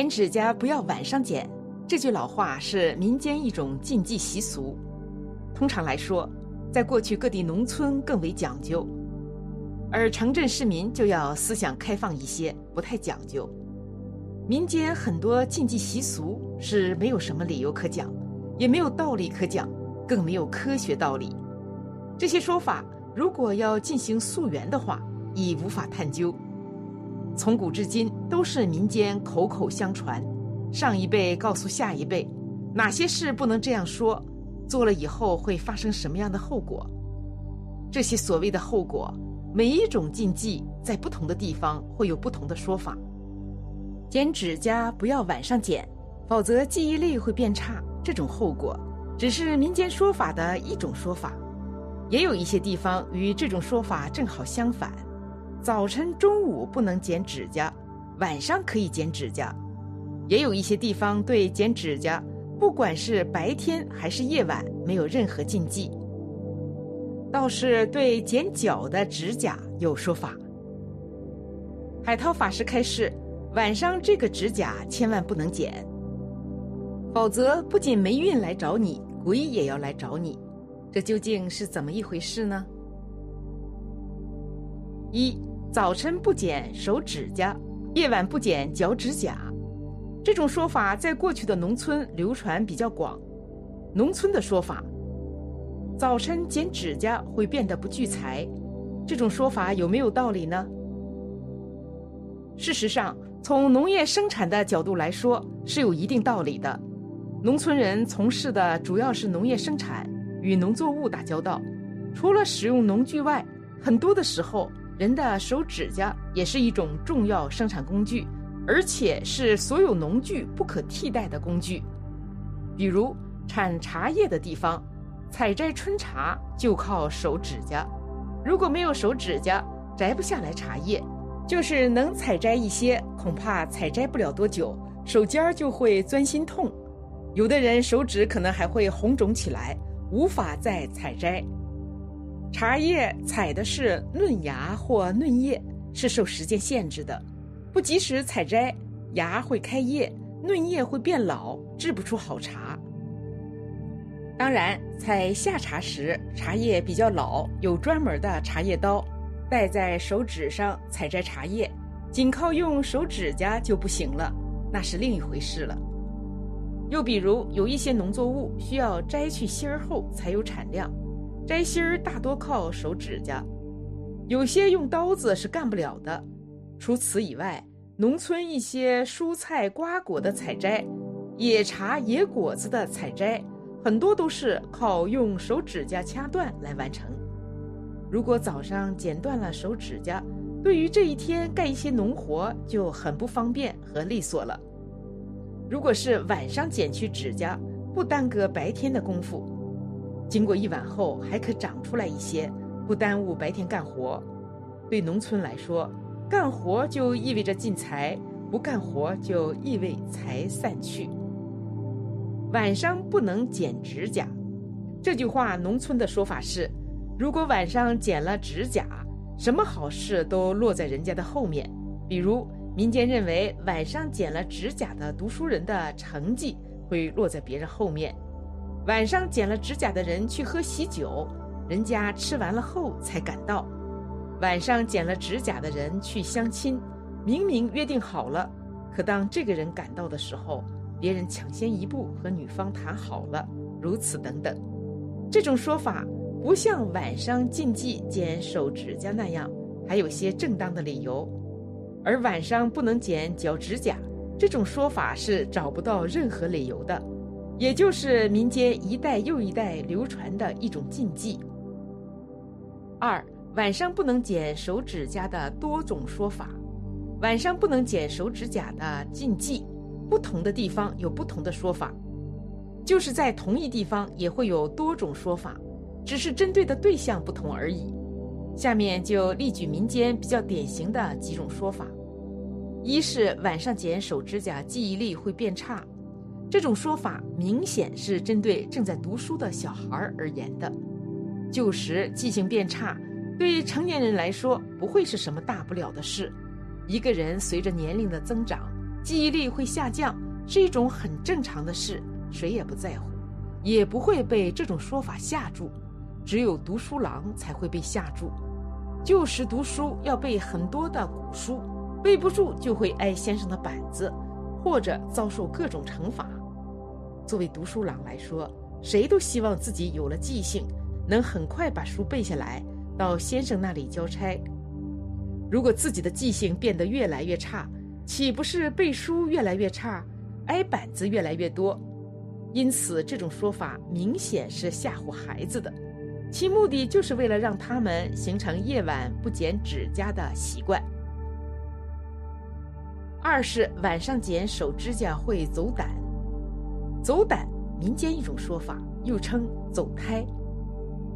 剪指甲不要晚上剪，这句老话是民间一种禁忌习俗。通常来说，在过去各地农村更为讲究，而城镇市民就要思想开放一些，不太讲究。民间很多禁忌习俗是没有什么理由可讲，也没有道理可讲，更没有科学道理。这些说法如果要进行溯源的话，已无法探究。从古至今都是民间口口相传，上一辈告诉下一辈，哪些事不能这样说，做了以后会发生什么样的后果。这些所谓的后果，每一种禁忌在不同的地方会有不同的说法。剪指甲不要晚上剪，否则记忆力会变差。这种后果只是民间说法的一种说法，也有一些地方与这种说法正好相反。早晨、中午不能剪指甲，晚上可以剪指甲。也有一些地方对剪指甲，不管是白天还是夜晚，没有任何禁忌。倒是对剪脚的指甲有说法。海涛法师开示：晚上这个指甲千万不能剪，否则不仅霉运来找你，鬼也要来找你。这究竟是怎么一回事呢？一。早晨不剪手指甲，夜晚不剪脚趾甲，这种说法在过去的农村流传比较广。农村的说法，早晨剪指甲会变得不聚财，这种说法有没有道理呢？事实上，从农业生产的角度来说是有一定道理的。农村人从事的主要是农业生产，与农作物打交道，除了使用农具外，很多的时候。人的手指甲也是一种重要生产工具，而且是所有农具不可替代的工具。比如产茶叶的地方，采摘春茶就靠手指甲。如果没有手指甲，摘不下来茶叶；就是能采摘一些，恐怕采摘不了多久，手尖儿就会钻心痛。有的人手指可能还会红肿起来，无法再采摘。茶叶采的是嫩芽或嫩叶，是受时间限制的，不及时采摘，芽会开叶，嫩叶会变老，制不出好茶。当然，采夏茶时，茶叶比较老，有专门的茶叶刀，戴在手指上采摘茶叶，仅靠用手指甲就不行了，那是另一回事了。又比如，有一些农作物需要摘去芯儿后才有产量。摘心儿大多靠手指甲，有些用刀子是干不了的。除此以外，农村一些蔬菜瓜果的采摘，野茶野果子的采摘，很多都是靠用手指甲掐断来完成。如果早上剪断了手指甲，对于这一天干一些农活就很不方便和利索了。如果是晚上剪去指甲，不耽搁白天的功夫。经过一晚后还可长出来一些，不耽误白天干活。对农村来说，干活就意味着进财，不干活就意味财散去。晚上不能剪指甲，这句话农村的说法是：如果晚上剪了指甲，什么好事都落在人家的后面。比如民间认为晚上剪了指甲的读书人的成绩会落在别人后面。晚上剪了指甲的人去喝喜酒，人家吃完了后才赶到；晚上剪了指甲的人去相亲，明明约定好了，可当这个人赶到的时候，别人抢先一步和女方谈好了，如此等等。这种说法不像晚上禁忌剪手指甲那样，还有些正当的理由；而晚上不能剪脚指甲，这种说法是找不到任何理由的。也就是民间一代又一代流传的一种禁忌。二晚上不能剪手指甲的多种说法，晚上不能剪手指甲的禁忌，不同的地方有不同的说法，就是在同一地方也会有多种说法，只是针对的对象不同而已。下面就例举民间比较典型的几种说法：一是晚上剪手指甲记忆力会变差。这种说法明显是针对正在读书的小孩而言的。旧时记性变差，对成年人来说不会是什么大不了的事。一个人随着年龄的增长，记忆力会下降是一种很正常的事，谁也不在乎，也不会被这种说法吓住。只有读书郎才会被吓住。旧时读书要背很多的古书，背不住就会挨先生的板子，或者遭受各种惩罚。作为读书郎来说，谁都希望自己有了记性，能很快把书背下来，到先生那里交差。如果自己的记性变得越来越差，岂不是背书越来越差，挨板子越来越多？因此，这种说法明显是吓唬孩子的。其目的就是为了让他们形成夜晚不剪指甲的习惯。二是晚上剪手指甲会走胆，走胆，民间一种说法，又称走胎。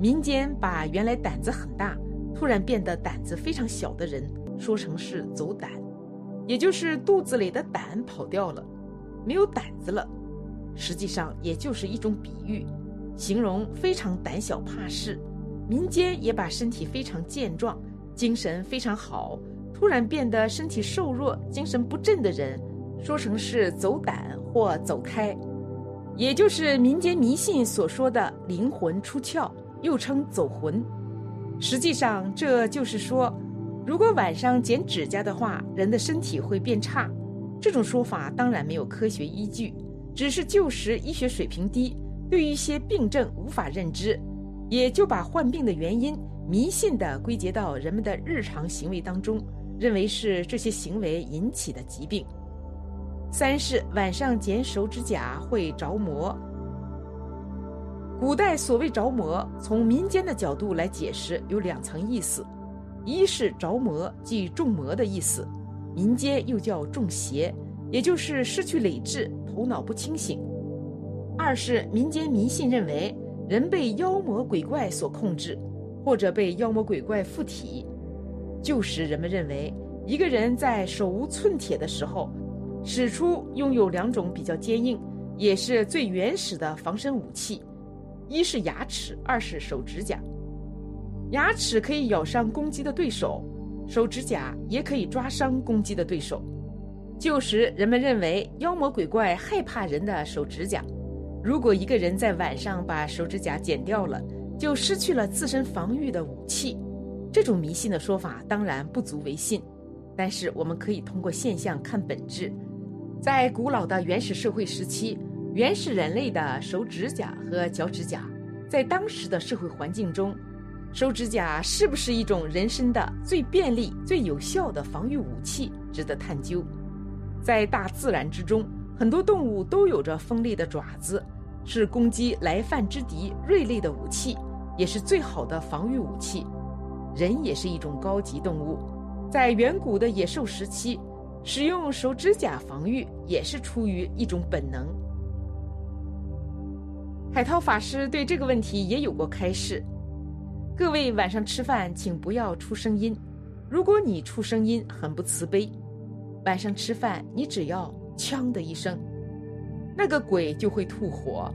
民间把原来胆子很大，突然变得胆子非常小的人，说成是走胆，也就是肚子里的胆跑掉了，没有胆子了。实际上，也就是一种比喻。形容非常胆小怕事，民间也把身体非常健壮、精神非常好，突然变得身体瘦弱、精神不振的人，说成是走胆或走胎，也就是民间迷信所说的灵魂出窍，又称走魂。实际上，这就是说，如果晚上剪指甲的话，人的身体会变差。这种说法当然没有科学依据，只是旧时医学水平低。对于一些病症无法认知，也就把患病的原因迷信地归结到人们的日常行为当中，认为是这些行为引起的疾病。三是晚上剪手指甲会着魔。古代所谓着魔，从民间的角度来解释有两层意思：一是着魔，即中魔的意思，民间又叫中邪，也就是失去理智，头脑不清醒。二是民间迷信认为人被妖魔鬼怪所控制，或者被妖魔鬼怪附体。旧时人们认为，一个人在手无寸铁的时候，使出拥有两种比较坚硬，也是最原始的防身武器：一是牙齿，二是手指甲。牙齿可以咬伤攻击的对手，手指甲也可以抓伤攻击的对手。旧时人们认为妖魔鬼怪害怕人的手指甲。如果一个人在晚上把手指甲剪掉了，就失去了自身防御的武器。这种迷信的说法当然不足为信，但是我们可以通过现象看本质。在古老的原始社会时期，原始人类的手指甲和脚趾甲，在当时的社会环境中，手指甲是不是一种人身的最便利、最有效的防御武器，值得探究。在大自然之中。很多动物都有着锋利的爪子，是攻击来犯之敌锐利的武器，也是最好的防御武器。人也是一种高级动物，在远古的野兽时期，使用手指甲防御也是出于一种本能。海涛法师对这个问题也有过开示：各位晚上吃饭，请不要出声音。如果你出声音，很不慈悲。晚上吃饭，你只要。锵的一声，那个鬼就会吐火，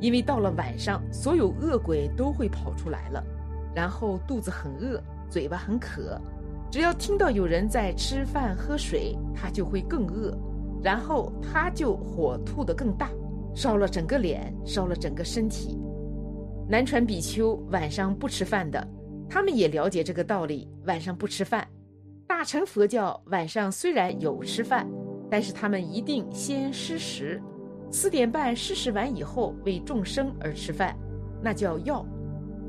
因为到了晚上，所有恶鬼都会跑出来了，然后肚子很饿，嘴巴很渴，只要听到有人在吃饭喝水，他就会更饿，然后他就火吐得更大，烧了整个脸，烧了整个身体。南传比丘晚上不吃饭的，他们也了解这个道理，晚上不吃饭。大乘佛教晚上虽然有吃饭。但是他们一定先施食，四点半施食完以后为众生而吃饭，那叫药。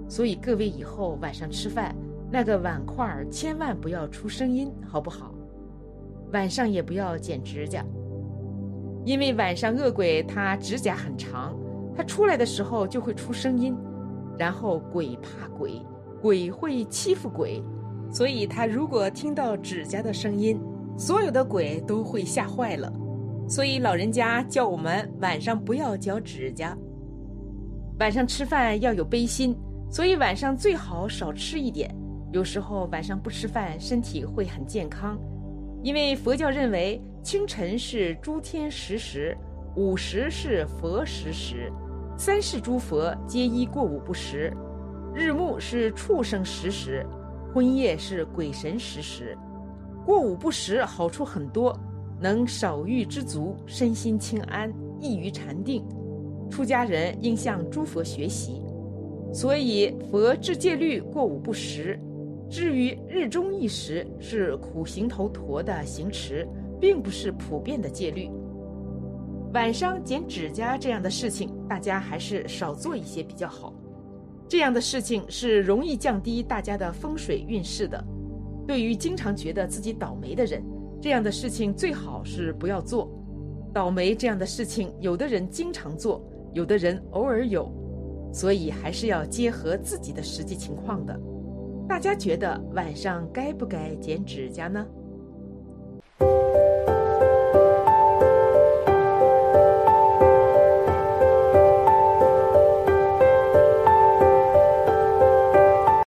所以各位以后晚上吃饭，那个碗筷千万不要出声音，好不好？晚上也不要剪指甲，因为晚上恶鬼他指甲很长，他出来的时候就会出声音，然后鬼怕鬼，鬼会欺负鬼，所以他如果听到指甲的声音。所有的鬼都会吓坏了，所以老人家叫我们晚上不要嚼指甲。晚上吃饭要有悲心，所以晚上最好少吃一点。有时候晚上不吃饭，身体会很健康，因为佛教认为清晨是诸天食时，午时是佛食时，三世诸佛皆依过午不食，日暮是畜生食时，昏夜是鬼神食时。过午不食好处很多，能少欲知足，身心清安，易于禅定。出家人应向诸佛学习。所以佛制戒律过午不食，至于日中一时是苦行头陀的行持，并不是普遍的戒律。晚上剪指甲这样的事情，大家还是少做一些比较好。这样的事情是容易降低大家的风水运势的。对于经常觉得自己倒霉的人，这样的事情最好是不要做。倒霉这样的事情，有的人经常做，有的人偶尔有。所以还是要结合自己的实际情况的。大家觉得晚上该不该剪指甲呢？